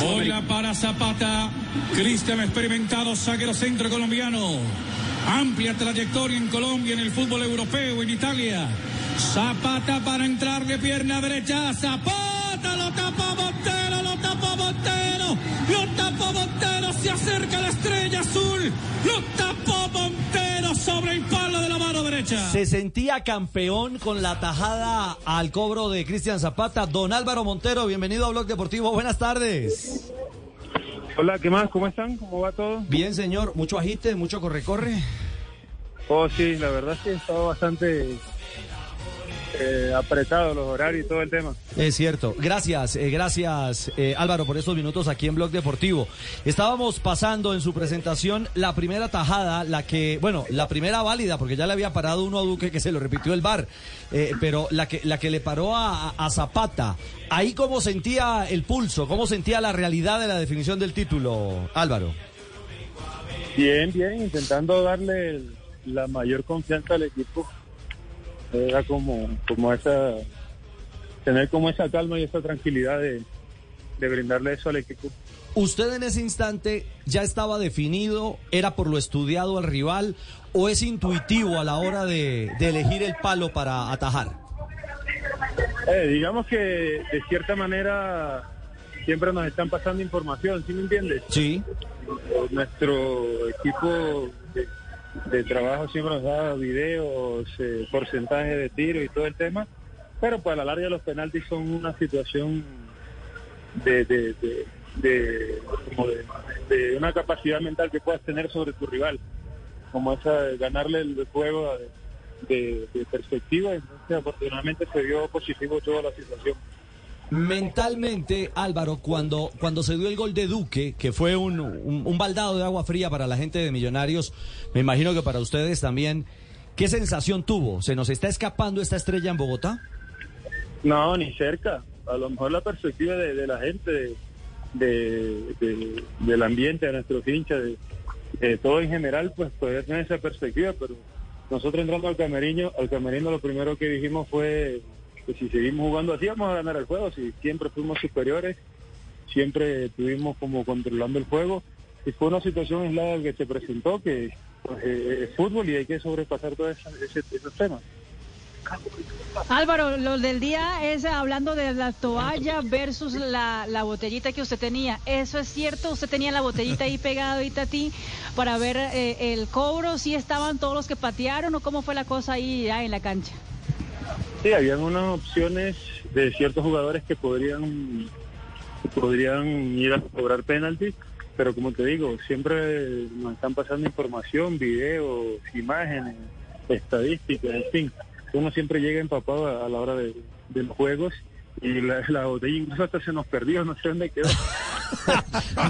Bola para Zapata. Cristian experimentado, zaguero centro colombiano. Amplia trayectoria en Colombia, en el fútbol europeo, en Italia. Zapata para entrar de pierna derecha. Zapata lo tapa Montero, lo tapa Montero. Lo tapa Montero, se acerca la estrella azul. Lo Montero sobre el palo de la mano derecha. Se sentía campeón con la tajada al cobro de Cristian Zapata. Don Álvaro Montero, bienvenido a Blog Deportivo. Buenas tardes. Hola, ¿qué más? ¿Cómo están? ¿Cómo va todo? Bien, señor. Mucho agite, mucho corre-corre. Oh, sí, la verdad es que he estado bastante eh, apretado los horarios y todo el tema. Es cierto. Gracias, eh, gracias eh, Álvaro por estos minutos aquí en Blog Deportivo. Estábamos pasando en su presentación la primera tajada, la que, bueno, la primera válida, porque ya le había parado uno a Duque que se lo repitió el bar, eh, pero la que, la que le paró a, a Zapata. Ahí cómo sentía el pulso, cómo sentía la realidad de la definición del título, Álvaro. Bien, bien, intentando darle la mayor confianza al equipo. Era como, como esa, tener como esa calma y esa tranquilidad de, de brindarle eso al equipo. ¿Usted en ese instante ya estaba definido? ¿Era por lo estudiado al rival? ¿O es intuitivo a la hora de, de elegir el palo para atajar? Eh, digamos que de cierta manera siempre nos están pasando información, ¿sí me entiendes? Sí. Nuestro equipo de, trabajo siempre nos da videos, eh, porcentaje de tiro y todo el tema, pero pues a la larga los penaltis son una situación de, una capacidad mental que puedas tener sobre tu rival, como esa de ganarle el juego de perspectiva, entonces afortunadamente se vio positivo toda la situación. Mentalmente, Álvaro, cuando, cuando se dio el gol de Duque, que fue un, un, baldado de agua fría para la gente de Millonarios, me imagino que para ustedes también, ¿qué sensación tuvo? ¿Se nos está escapando esta estrella en Bogotá? No, ni cerca. A lo mejor la perspectiva de, la gente, de, de- de- del ambiente, de nuestros hinchas, de, todo en general, pues podría tener esa perspectiva, pero nosotros entrando al camerino, al camerino lo primero que dijimos fue que si seguimos jugando así vamos a ganar el juego, si siempre fuimos superiores, siempre estuvimos como controlando el juego, y fue una situación aislada que se presentó, que pues, eh, es fútbol y hay que sobrepasar todos esos, temas. Álvaro, lo del día es hablando de la toalla versus la, la botellita que usted tenía. ¿Eso es cierto? ¿Usted tenía la botellita ahí pegada ahorita a ti para ver eh, el cobro? ¿Sí estaban todos los que patearon o cómo fue la cosa ahí ya en la cancha? Sí, habían unas opciones de ciertos jugadores que podrían podrían ir a cobrar penalti, pero como te digo, siempre nos están pasando información, videos, imágenes, estadísticas, en fin. Uno siempre llega empapado a, a la hora de, de los juegos y la, la botella incluso hasta se nos perdió, no sé dónde quedó.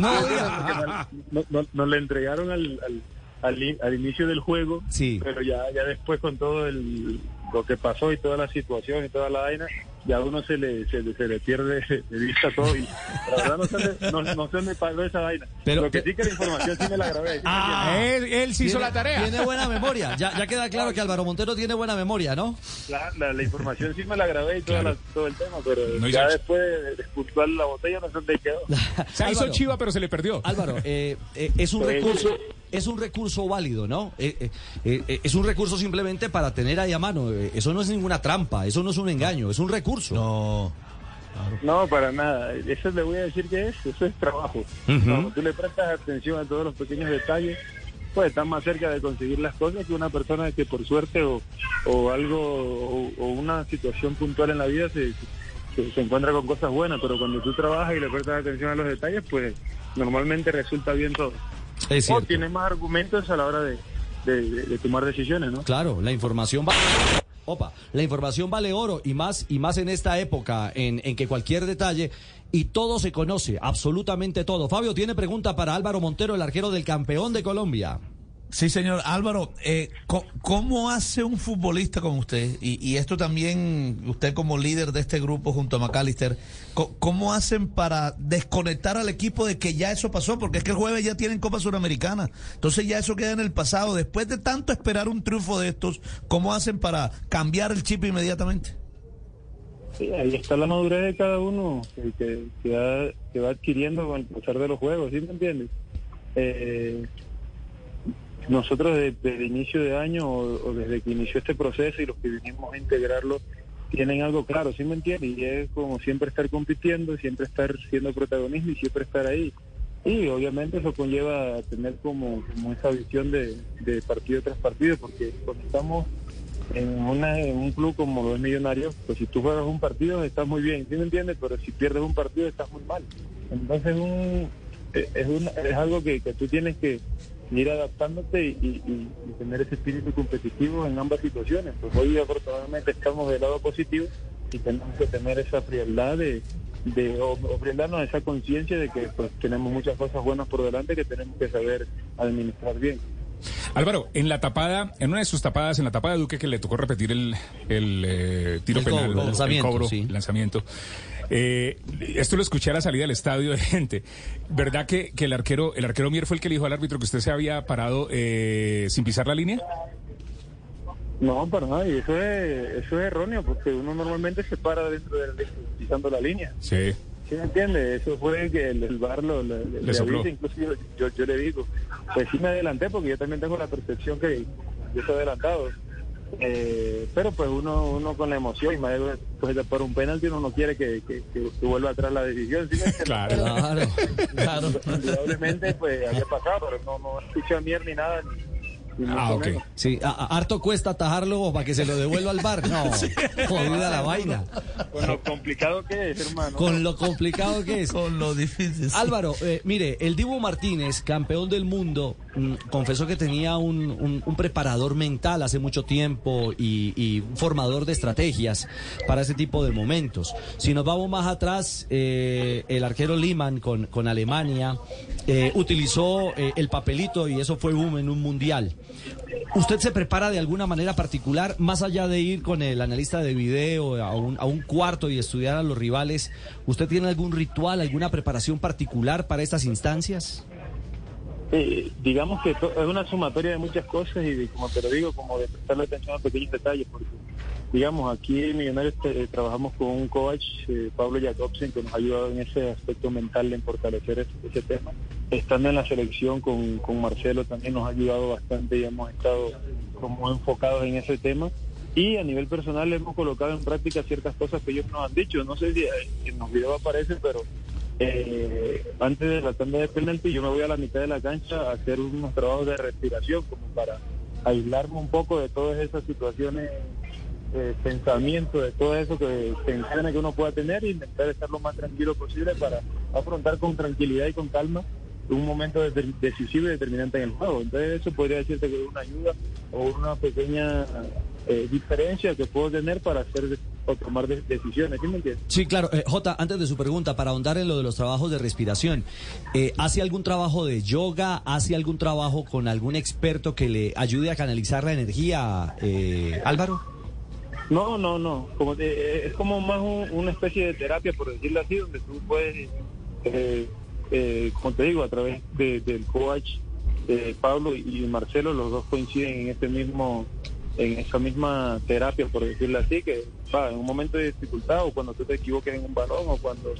No, Porque nos, la entregaron al, al, al, al inicio del juego, Sí. pero ya, ya después con todo el, lo que pasó y toda la situación y toda la vaina, ya a uno se le, se, le- se le pierde de vista todo y la verdad no sé dónde, no, no sé dónde pagó esa vaina. Pero- lo que sí que la información sí me la grabé. ¿sí me Ah? Él, él sí hizo la tarea. Tiene buena memoria. Ya, ya queda claro que Álvaro Montero tiene buena memoria, ¿no? la, la, la información sí me la grabé y toda Claro. la- todo el tema, pero No ya después de, de puntuar la botella no sé dónde quedó. Se hizo Álvaro. chiva, pero se le perdió. Álvaro, eh, eh, es un Sí. recurso, es un recurso válido, ¿no? Eh, eh, eh, es un recurso simplemente para tener ahí a mano. Eso no es ninguna trampa, eso no es un engaño, es un recurso. No. No, para nada. Eso le voy a decir que es, eso es trabajo. Cuando tú le prestas atención a todos los pequeños detalles, pues estás más cerca de conseguir las cosas que una persona que por suerte o, o algo o, o una situación puntual en la vida se, se, se encuentra con cosas buenas, pero cuando tú trabajas y le prestas atención a los detalles, pues normalmente resulta bien todo. Es O más argumentos a la hora de, de- de- de tomar decisiones, ¿no? Claro, la información vale. Opa, la información vale oro y más y más en esta época en, en que cualquier detalle y todo se conoce, absolutamente todo. Fabio tiene pregunta para Álvaro Montero, el arquero del campeón de Colombia. Sí, señor Álvaro, eh, ¿cómo hace un futbolista como usted? Y, y esto también, usted como líder de este grupo junto a McAllister, ¿cómo hacen para desconectar al equipo de que ya eso pasó? Porque es que el jueves ya tienen Copa Suramericana. Entonces ya eso queda en el pasado. Después de tanto esperar un triunfo de estos, ¿cómo hacen para cambiar el chip inmediatamente? Sí, ahí está la madurez de cada uno que, que, va, que va adquiriendo con el pasar de los juegos, ¿sí me entiendes? Eh, nosotros desde, el inicio de año o, desde que inició este proceso y los que vinimos a integrarlo tienen algo claro, ¿sí me entiendes? Y es como siempre estar compitiendo, siempre estar siendo protagonista y siempre estar ahí. Y obviamente eso conlleva tener como, esa visión de, partido tras partido, porque cuando estamos en, una, un club como los Millonarios, pues si tú juegas un partido estás muy bien, ¿sí me entiendes? Pero si pierdes un partido estás muy mal. Entonces un, es, es algo que, que tú tienes que ir adaptándote y, tener ese espíritu competitivo en ambas situaciones. Pues hoy afortunadamente estamos del lado positivo y tenemos que tener esa frialdad de, de o, esa conciencia de que pues tenemos muchas cosas buenas por delante que tenemos que saber administrar bien. Álvaro, en la tapada, en una de sus tapadas, en la tapada de Duque que le tocó repetir el, el eh, tiro penal, el cobro, lanzamiento. Eh, esto lo escuché a la salida del estadio de gente. ¿Verdad que, que, el arquero el arquero Mier fue el que le dijo al árbitro que usted se había parado eh, sin pisar la línea? No, para nada, y eso es, eso es erróneo, porque uno normalmente se para dentro de pisando la línea. Sí. ¿Sí me entiende? Eso fue que el, el bar lo le, incluso yo, yo, le digo, pues sí me adelanté porque yo también tengo la percepción que yo estoy adelantado. Eh, pero pues uno uno con la emoción y más pues por un penalti uno no quiere que, que, vuelva atrás la decisión claro. Claro probablemente pues haya pasado pero no no escuché a mierda ni nada ah, ok. Sí, harto cuesta atajarlo para que se lo devuelva al bar. No, jodida la vaina. Con lo complicado que es, hermano. Con lo complicado que es. Con lo difícil. Álvaro, eh, mire, el Dibu Martínez, campeón del mundo, mm, confesó que tenía un, preparador mental hace mucho tiempo y, un formador de estrategias para ese tipo de momentos. Si nos vamos más atrás, eh, el arquero Liman con, con Alemania eh, utilizó el papelito y eso fue boom en un mundial. ¿Usted se prepara de alguna manera particular, más allá de ir con el analista de video a un, a un cuarto y estudiar a los rivales? ¿Usted tiene algún ritual, alguna preparación particular para estas instancias? Eh, digamos que es una sumatoria de muchas cosas y como te lo digo, como de prestarle atención a pequeños detalles, digamos, aquí en Millonarios eh, trabajamos con un coach, eh, Pablo Jacobsen, que nos ha ayudado en ese aspecto mental en fortalecer ese, tema. Estando en la selección con, con, Marcelo también nos ha ayudado bastante y hemos estado como enfocados en ese tema. Y a nivel personal hemos colocado en práctica ciertas cosas que ellos nos han dicho. No sé si en los videos aparece, pero eh, antes de la tanda de penalti yo me voy a la mitad de la cancha a hacer unos trabajos de respiración como para aislarme un poco de todas esas situaciones eh, pensamiento, de todo eso que tensiona que uno pueda tener e intentar estar lo más tranquilo posible para afrontar con tranquilidad y con calma un momento decisivo y determinante en el juego. Entonces eso podría decirte que es una ayuda o una pequeña eh, diferencia que puedo tener para hacer o tomar decisiones, ¿sí claro. Eh, J, antes de su pregunta, para ahondar en lo de los trabajos de respiración, eh, ¿hace algún trabajo de yoga? ¿Hace algún trabajo con algún experto que le ayude a canalizar la energía, Álvaro? No, no, no. Como eh, es como más una especie de terapia, por decirlo así, donde tú puedes, eh, eh, como te digo, a través del coach Pablo y Marcelo, los dos coinciden en este mismo, en esa misma terapia, por decirlo así, que en un momento de dificultad o cuando tú te equivoques en un balón o cuando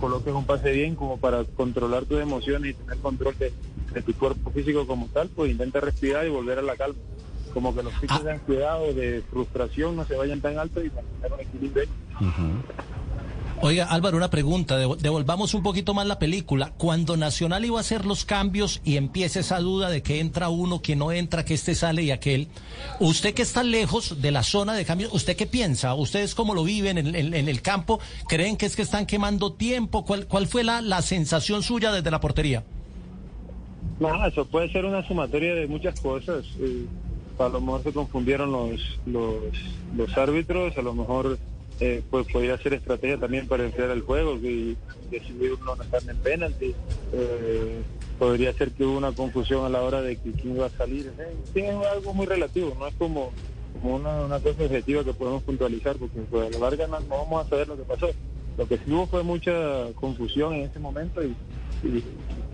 coloques un pase bien como para controlar tus emociones y tener control de tu cuerpo físico como tal, pues intenta respirar y volver a la calma como que los picos de ansiedad o de frustración no se vayan tan altos y mantener un equilibrio. Oiga, Álvaro, una pregunta. Devolvamos un poquito más la película. Cuando Nacional iba a hacer los cambios y empieza esa duda de que entra uno, que no entra, que este sale y aquel, usted que está lejos de la zona de cambios, ¿usted qué piensa? ¿Ustedes cómo lo viven en, el campo? ¿Creen que es que están quemando tiempo? ¿Cuál, cuál fue la, la sensación suya desde la portería? No, eso puede ser una sumatoria de muchas cosas. Eh, a lo mejor se confundieron los, los, árbitros, a lo mejor eh, pues podría ser estrategia también para enfriar el juego y decidir uno no estar en penalti. Eh, podría ser que hubo una confusión a la hora de que quién iba a salir. Eh, es algo muy relativo, no es como, una, cosa objetiva que podemos puntualizar, porque pues, a la larga no, vamos a saber lo que pasó. lo que sí hubo fue mucha confusión en ese momento y,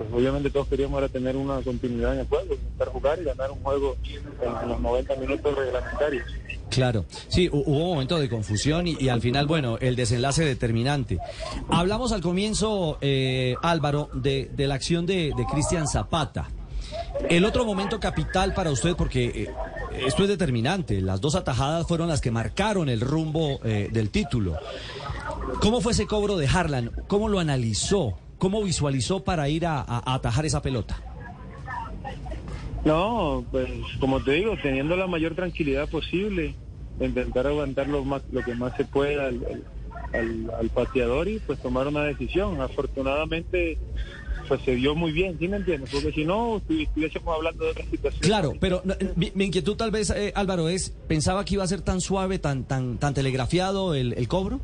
pues obviamente todos queríamos ahora tener una continuidad en el juego, intentar jugar y ganar un juego en, los 90 minutos reglamentarios. Claro, sí, hubo un momento de confusión y, al final, bueno, el desenlace determinante. Hablamos al comienzo, eh, Álvaro, de, la acción de, Cristian Zapata. El otro momento capital para usted, porque eh, esto es determinante, las dos atajadas fueron las que marcaron el rumbo eh, del título. ¿Cómo fue ese cobro de Harlan? ¿Cómo lo analizó? ¿Cómo visualizó para ir a, atajar esa pelota? No, pues como te digo, teniendo la mayor tranquilidad posible, intentar aguantar lo, más, lo que más se pueda al, pateador y pues tomar una decisión. Afortunadamente pues se dio muy bien, ¿sí me entiendes? Porque si no, estuviésemos hablando de otra situación. Claro, pero mi, inquietud tal vez, eh, Álvaro, es, ¿pensaba que iba a ser tan suave, tan tan tan telegrafiado el, el cobro?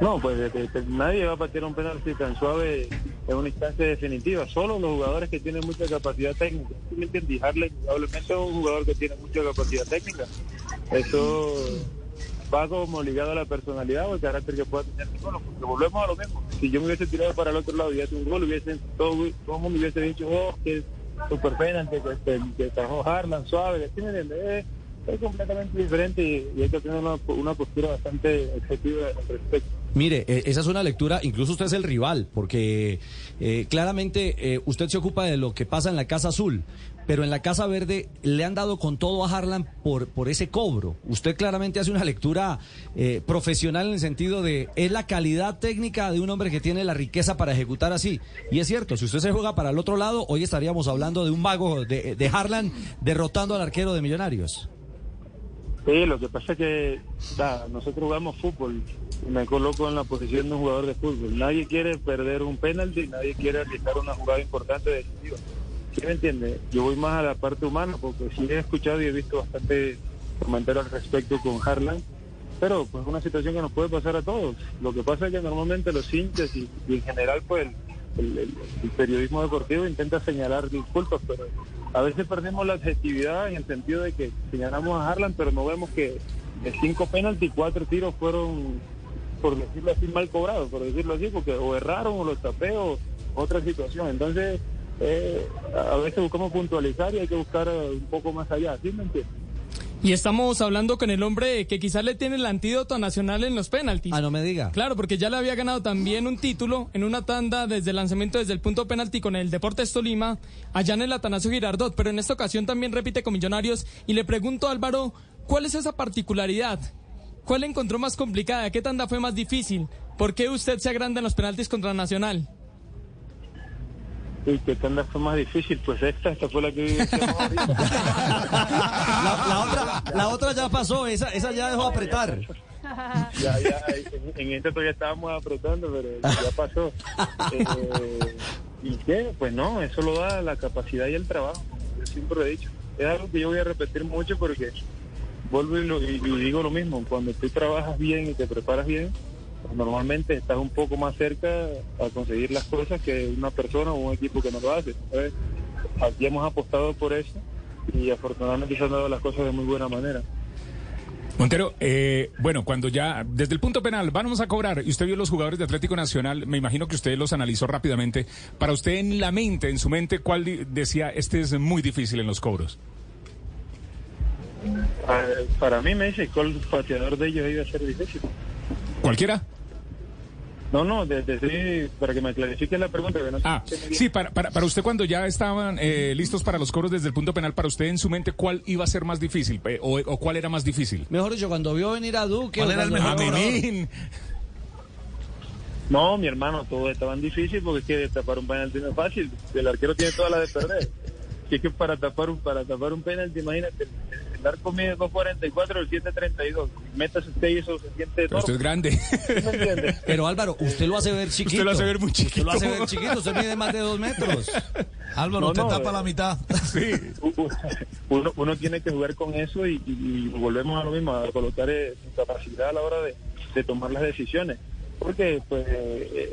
No, pues nadie va a patear un penalti tan suave en una instancia definitiva. Solo los jugadores que tienen mucha capacidad técnica. ¿Sí me entiendes? Harley probablemente es un jugador que tiene mucha capacidad técnica. Eso va como ligado a la personalidad o el carácter que pueda tener ninguno, porque volvemos a lo mismo. Si yo me hubiese tirado para el otro lado y hubiese un gol, hubiese, todo, todo el mundo hubiese dicho, oh, que es super penalti, que, que, que Harlan suave, ¿sí me entiendes? Es completamente diferente y, hay que tener una, postura bastante objetiva al respecto. Mire, eh, esa es una lectura, incluso usted es el rival, porque eh, claramente eh, usted se ocupa de lo que pasa en la Casa Azul, pero en la Casa Verde le han dado con todo a Harlan por, por ese cobro. Usted claramente hace una lectura profesional en el sentido de es la calidad técnica de un hombre que tiene la riqueza para ejecutar así. Y es cierto, si usted se juega para el otro lado, hoy estaríamos hablando de un mago de, de Harlan derrotando al arquero de Millonarios. Sí, lo que pasa es que nosotros jugamos fútbol me coloco en la posición de un jugador de fútbol. Nadie quiere perder un penalti, nadie quiere realizar una jugada importante decisiva. ¿Sí me entiende? Yo voy más a la parte humana porque sí he escuchado y he visto bastante comentarios al respecto con Harlan, pero pues es una situación que nos puede pasar a todos. Lo que pasa es que normalmente los hinchas y, en general pues el, periodismo deportivo intenta señalar disculpas, pero a veces perdemos la objetividad en el sentido de que señalamos a Harlan, pero no vemos que de cinco penaltis, cuatro tiros fueron, por decirlo así, mal cobrados, por decirlo así, porque o erraron o los tapé otra situación. Entonces, eh, a veces buscamos puntualizar y hay que buscar un poco más allá, ¿sí me entiendes? Y estamos hablando con el hombre que quizás le tiene el antídoto nacional en los penaltis. Ah, no me diga. Claro, porque ya le había ganado también un título en una tanda desde el lanzamiento desde el punto penalti con el Deportes Tolima, allá en el Atanasio Girardot, pero en esta ocasión también repite con Millonarios y le pregunto a Álvaro, ¿cuál es esa particularidad? ¿Cuál encontró más complicada? ¿Qué tanda fue más difícil? ¿Por qué usted se agranda en los penaltis contra Nacional? ¿Y qué tanda fue más difícil? Pues esta, esta fue la que la otra ya pasó, esa, esa ya dejó apretar. Ya, ya, en, esta todavía estábamos apretando, pero ya pasó. Eh, ¿Y qué? Pues no, eso lo da la capacidad y el trabajo, yo siempre he dicho. Es algo que yo voy a repetir mucho porque vuelvo y digo lo mismo, cuando tú trabajas bien y te preparas bien, normalmente estás un poco más cerca a conseguir las cosas que una persona o un equipo que no lo hace. aquí hemos apostado por eso y afortunadamente se han dado las cosas de muy buena manera. Montero, eh, bueno, cuando ya, desde el punto penal, vamos a cobrar, y usted vio los jugadores de Atlético Nacional, me imagino que usted los analizó rápidamente. Para usted, en la mente, en su mente, ¿cuál decía, este es muy difícil en los cobros? Para, para mí me dice, ¿cuál pateador de ellos iba a ser difícil? ¿Cualquiera? No, no, desde para que me clarifique la pregunta. ah, sí, para, para, usted cuando ya estaban eh, listos para los coros desde el punto penal, para usted en su mente, ¿cuál iba a ser más difícil o, cuál era más difícil? Mejor dicho, cuando vio venir a Duque... ¿Cuál era el mejor No, mi hermano, todo estaban difícil porque es que tapar un penalti no es fácil. El arquero tiene toda la de perder. Si es que para tapar un, para tapar un penalti, imagínate, el arco mide 2.44, el 7.32. Metas usted y eso se siente Pero usted es grande. Pero Álvaro, usted lo hace ver chiquito. Usted lo hace ver muy chiquito. Usted lo hace ver chiquito, usted mide más de dos metros. Álvaro, usted tapa la mitad. Sí. Uno, uno, tiene que jugar con eso y, volvemos a lo mismo, a colocar eh, su capacidad a la hora de, de tomar las decisiones porque pues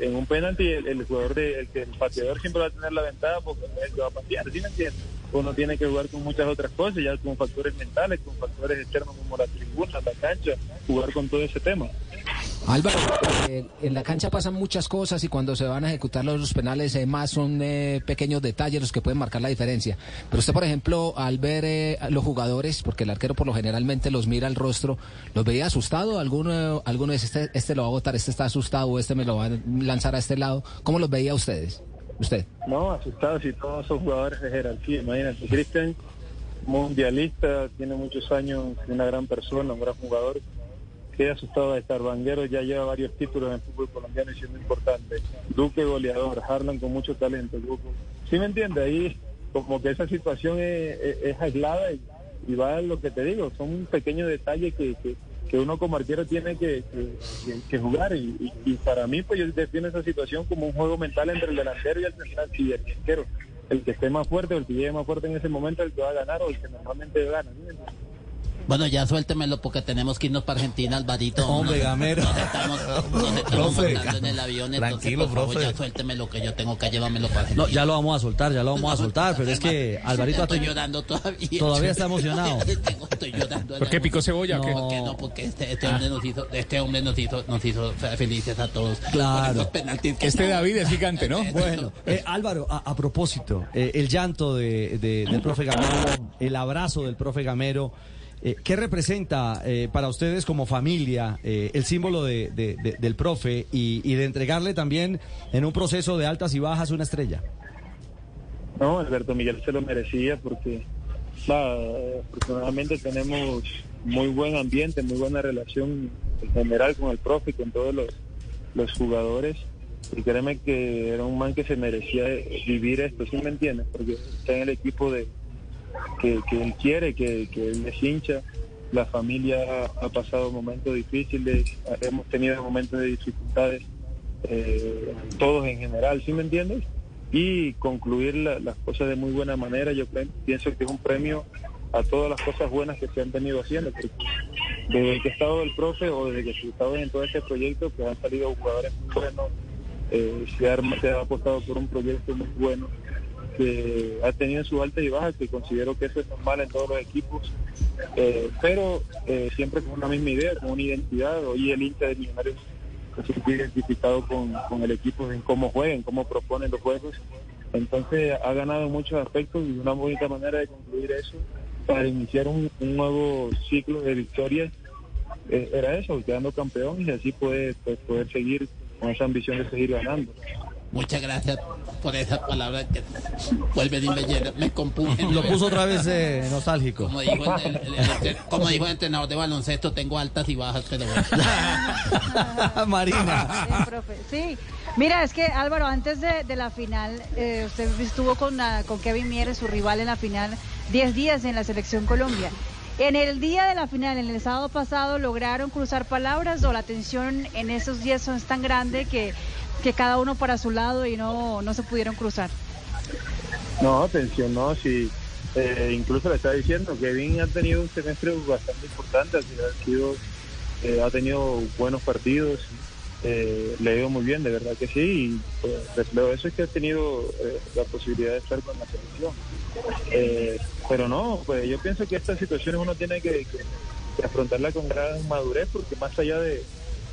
en un penalti el, jugador de, el, el pateador siempre va a tener la ventaja porque es el que va a patear, ¿sí me entiendes? Uno tiene que jugar con muchas otras cosas, ya con factores mentales, con factores externos como la tribuna, la cancha, jugar con todo ese tema. Álvaro, eh, en la cancha pasan muchas cosas y cuando se van a ejecutar los, penales eh, más son eh, pequeños detalles los que pueden marcar la diferencia. Pero usted, por ejemplo, al ver los jugadores, porque el arquero por lo generalmente los mira al rostro, ¿los veía asustado? ¿Alguno, alguno dice, este, este lo va a votar, este está asustado, este me lo va a lanzar a este lado? ¿Cómo los veía ustedes? ¿Usted? No, asustados y todos son jugadores de jerarquía. Imagínate, Cristian, mundialista, tiene muchos años, una gran persona, un gran jugador quedé asustado de estar. Vanguero ya lleva varios títulos en el fútbol colombiano y siendo importante. Duque goleador, Harlan con mucho talento. Grupo. ¿Sí me entiende? Ahí como que esa situación es, aislada y, va a lo que te digo, son un pequeño detalle que, que, uno como arquero tiene que, jugar y, para mí pues yo defino esa situación como un juego mental entre el delantero y el central y el arquero. El que esté más fuerte o el que llegue más fuerte en ese momento el que va a ganar o el que normalmente gana. Bueno, ya suéltemelo porque tenemos que irnos para Argentina, Alvarito. Hombre, gamero. Nos estamos, nos estamos montando en el avión, tranquilo, entonces, por favor, ya suéltemelo que yo tengo que llevármelo para Argentina. No, ya lo vamos a soltar, ya lo vamos a soltar, pero es que Alvarito... Estoy llorando todavía. Todavía está emocionado. estoy llorando. ¿Por qué picó cebolla? No, porque no, porque este, este hombre nos hizo, este hombre nos hizo, nos hizo felices a todos. Claro. Este David es gigante, ¿no? Bueno, eh, Álvaro, a, propósito, eh, el llanto de, de, del profe Gamero, el abrazo del profe Gamero... Eh, ¿Qué representa eh, para ustedes como familia eh, el símbolo de, del profe y, de entregarle también en un proceso de altas y bajas una estrella? No, Alberto Miguel se lo merecía porque afortunadamente tenemos muy buen ambiente, muy buena relación en general con el profe y con todos los, los jugadores. Y créeme que era un man que se merecía vivir esto, ¿sí me entiendes? Porque está en el equipo de, que, él quiere, que, que él es hincha. La familia ha, pasado momentos difíciles, hemos tenido momentos de dificultades, eh, todos en general, ¿sí me entiendes? Y concluir las cosas de muy buena manera, yo pienso que es un premio a todas las cosas buenas que se han venido haciendo. Desde que he estado el profe o desde que he estado en todo este proyecto, pues han salido jugadores muy buenos, eh, se ha apostado por un proyecto muy bueno que ha tenido su alta y baja, que considero que eso es normal en todos los equipos, eh, pero eh, siempre con una misma idea, con una identidad. Hoy el Inter de Millonarios se siente identificado con, el equipo en cómo juegan, cómo proponen los juegos. Entonces ha ganado muchos aspectos y una bonita manera de concluir eso para iniciar un, nuevo ciclo de victorias eh, era eso, quedando campeón y así puede, pues, poder seguir con esa ambición de seguir ganando. Muchas gracias por esas palabras que vuelve y me, me Lo puso otra vez eh, nostálgico. Como dijo el, como dijo el entrenador de baloncesto, tengo altas y bajas, pero Marina. Sí, mira, es que Álvaro, antes de, la final, eh, usted estuvo con, con Kevin Mieres, su rival en la final, 10 días en la selección Colombia. En el día de la final, en el sábado pasado, lograron cruzar palabras o la tensión en esos días son tan grande que que cada uno para su lado y no, no se pudieron cruzar. No, atención, no, sí. Eh, incluso le estaba diciendo, que Kevin ha tenido un semestre bastante importante, ha, sido, eh, ha tenido buenos partidos, eh, le ha ido muy bien, de verdad que sí, y pues, eso es que ha tenido la posibilidad de estar con la selección. pero no, pues yo pienso que estas situaciones uno tiene que, que afrontarla con gran madurez, porque más allá de,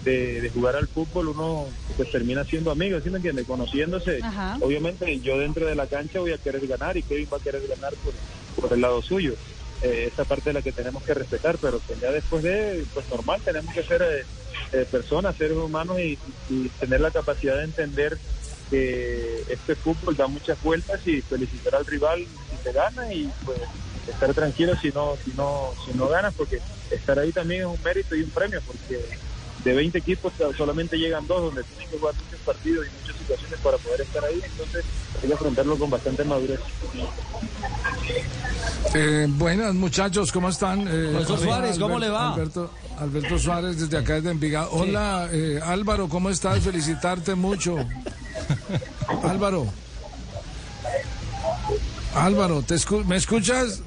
de, jugar al fútbol uno pues termina siendo amigo, ¿sí me entiende? Conociéndose. Obviamente yo dentro de la cancha voy a querer ganar y Kevin va a querer ganar por, por el lado suyo. Eh, esa parte es la que tenemos que respetar, pero que ya después de, pues normal, tenemos que ser eh, eh, personas, seres humanos y, tener la capacidad de entender que este fútbol da muchas vueltas y felicitar al rival si se gana y pues estar tranquilo si no, si no, si no ganas, porque estar ahí también es un mérito y un premio, porque de 20 equipos solamente llegan dos, donde tienen que jugar muchos partidos y muchas situaciones para poder estar ahí, entonces hay que afrontarlo con bastante madurez. Eh, buenas muchachos, ¿cómo están? Eh, Suárez, ¿cómo le va? Alberto, Alberto Suárez desde acá desde Envigado. Hola eh, Álvaro, ¿cómo estás? Felicitarte mucho. Álvaro. Álvaro, ¿te ¿me escuchas?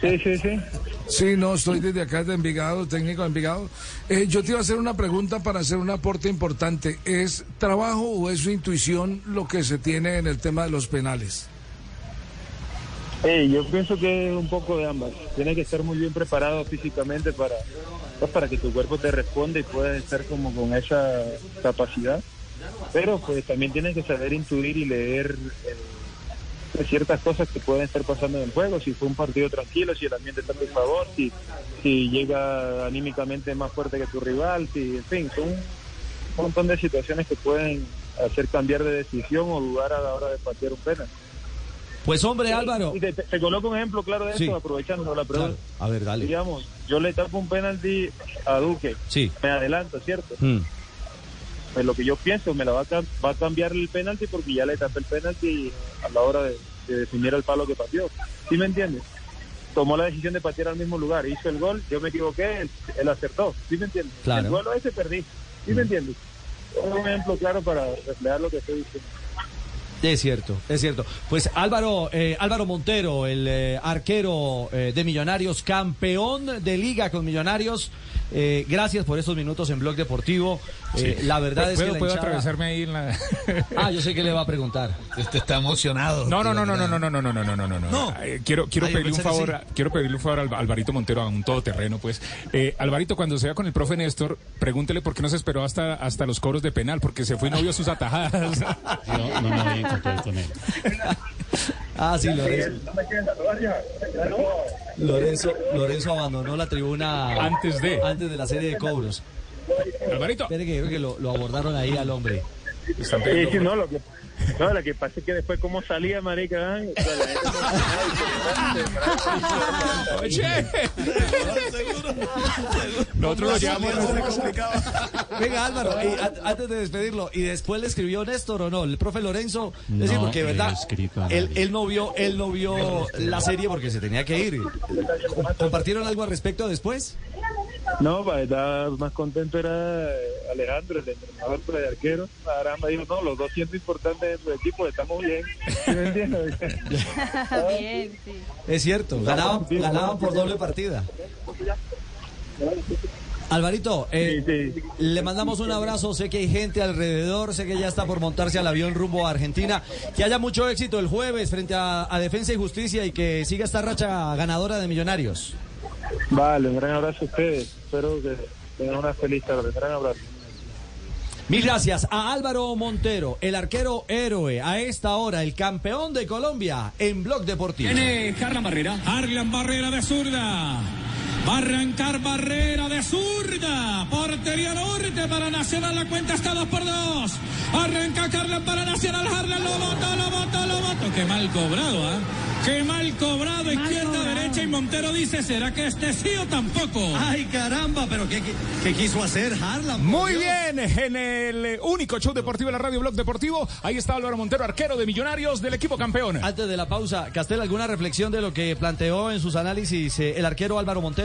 Sí, sí, sí. Sí, no, estoy desde acá de Envigado, técnico de Envigado. Eh, yo te iba a hacer una pregunta para hacer un aporte importante. ¿Es trabajo o es su intuición lo que se tiene en el tema de los penales? yo pienso que es un poco de ambas. Tienes que estar muy bien preparado físicamente para, pues, para que tu cuerpo te responda y puedas estar como con esa capacidad. Pero pues también tienes que saber intuir y leer eh, ciertas cosas que pueden estar pasando en el juego. Si fue un partido tranquilo, si el ambiente está a tu favor, si, si llega anímicamente más fuerte que tu rival, si, en fin, son un montón de situaciones que pueden hacer cambiar de decisión o dudar a la hora de patear un penal. Pues hombre, Álvaro. te, coloco un ejemplo claro de eso, aprovechando la pregunta. A ver, dale. Digamos, yo le tapo un penalti a Duque. Sí. Me adelanto, ¿cierto? Mm. Pues lo que yo pienso, me la va a, va a cambiar el penalti porque ya le tapé el penalti a la hora de, definir el palo que pateó. ¿Sí me entiendes? Tomó la decisión de patear al mismo lugar, hizo el gol, yo me equivoqué, él, acertó. ¿Sí me entiendes? Claro. El gol ese perdí. ¿Sí me mm. entiendes? Un ejemplo claro para reflejar lo que estoy diciendo. Es cierto, es cierto. Pues Álvaro, eh, Álvaro Montero, el eh, arquero eh, de Millonarios, campeón de liga con Millonarios. Gracias por esos minutos en Blog Deportivo. La verdad es que. ¿Puedo atravesarme ahí en la.? ah, yo sé que le va a preguntar. Este está emocionado. No, no, no, no, no, no, no, no, no, no, no, no, no. quiero, quiero pedirle un favor, quiero pedirle un favor a Alvarito Montero, a un todoterreno, pues. Alvarito, cuando se va con el profe Néstor, pregúntele por qué no se esperó hasta, hasta los coros de penal, porque se fue novio a sus atajadas. no, no, no ah, sí, Lorenzo. Lorenzo. Lorenzo abandonó la tribuna antes de antes de la serie de cobros. Alvarito. Espere que creo que lo, lo abordaron ahí al hombre. Sí, no, lo que, no, lo que pasa es que después cómo salía, marica, Oye. Nosotros lo llevamos. Venga, Álvaro, antes de despedirlo, ¿y después le escribió Néstor o no? El profe Lorenzo, es decir, porque verdad, él, él, no vio, él no vio la serie porque se tenía que ir. ¿Compartieron algo al respecto después? No, para estar más contento era Alejandro, el entrenador de arquero. Ahora me dijo, no, los dos siendo importantes en su equipo, estamos bien. bien, sí. Es cierto, ganaban, ganaban por doble partida. Alvarito, eh, le mandamos un abrazo. Sé que hay gente alrededor, sé que ya está por montarse al avión rumbo a Argentina. Que haya mucho éxito el jueves frente a, Defensa y Justicia y que siga esta racha ganadora de Millonarios. Vale, un gran abrazo a ustedes. Espero que tengan una feliz tarde. Gran abrazo. Mil gracias a Álvaro Montero, el arquero héroe, a esta hora el campeón de Colombia en Blog Deportivo. Tiene Harlan Barrera. Harlan Barrera de zurda. Va a arrancar Barrera de zurda. Portería norte para Nacional. La cuenta está 2 por 2. Arranca Carlan para Nacional. Harlan lo botó, lo botó, lo botó. Qué mal cobrado, ¿ah? Qué mal cobrado, izquierda, derecha y Montero dice, ¿será que este sí o tampoco? Ay, caramba, pero ¿qué, quiso hacer Harlan? Muy bien, en el único show deportivo de la Radio Blog Deportivo, ahí está Álvaro Montero, arquero de Millonarios del equipo campeón. Antes de la pausa, Castel, ¿alguna reflexión de lo que planteó en sus análisis eh, el arquero Álvaro Montero?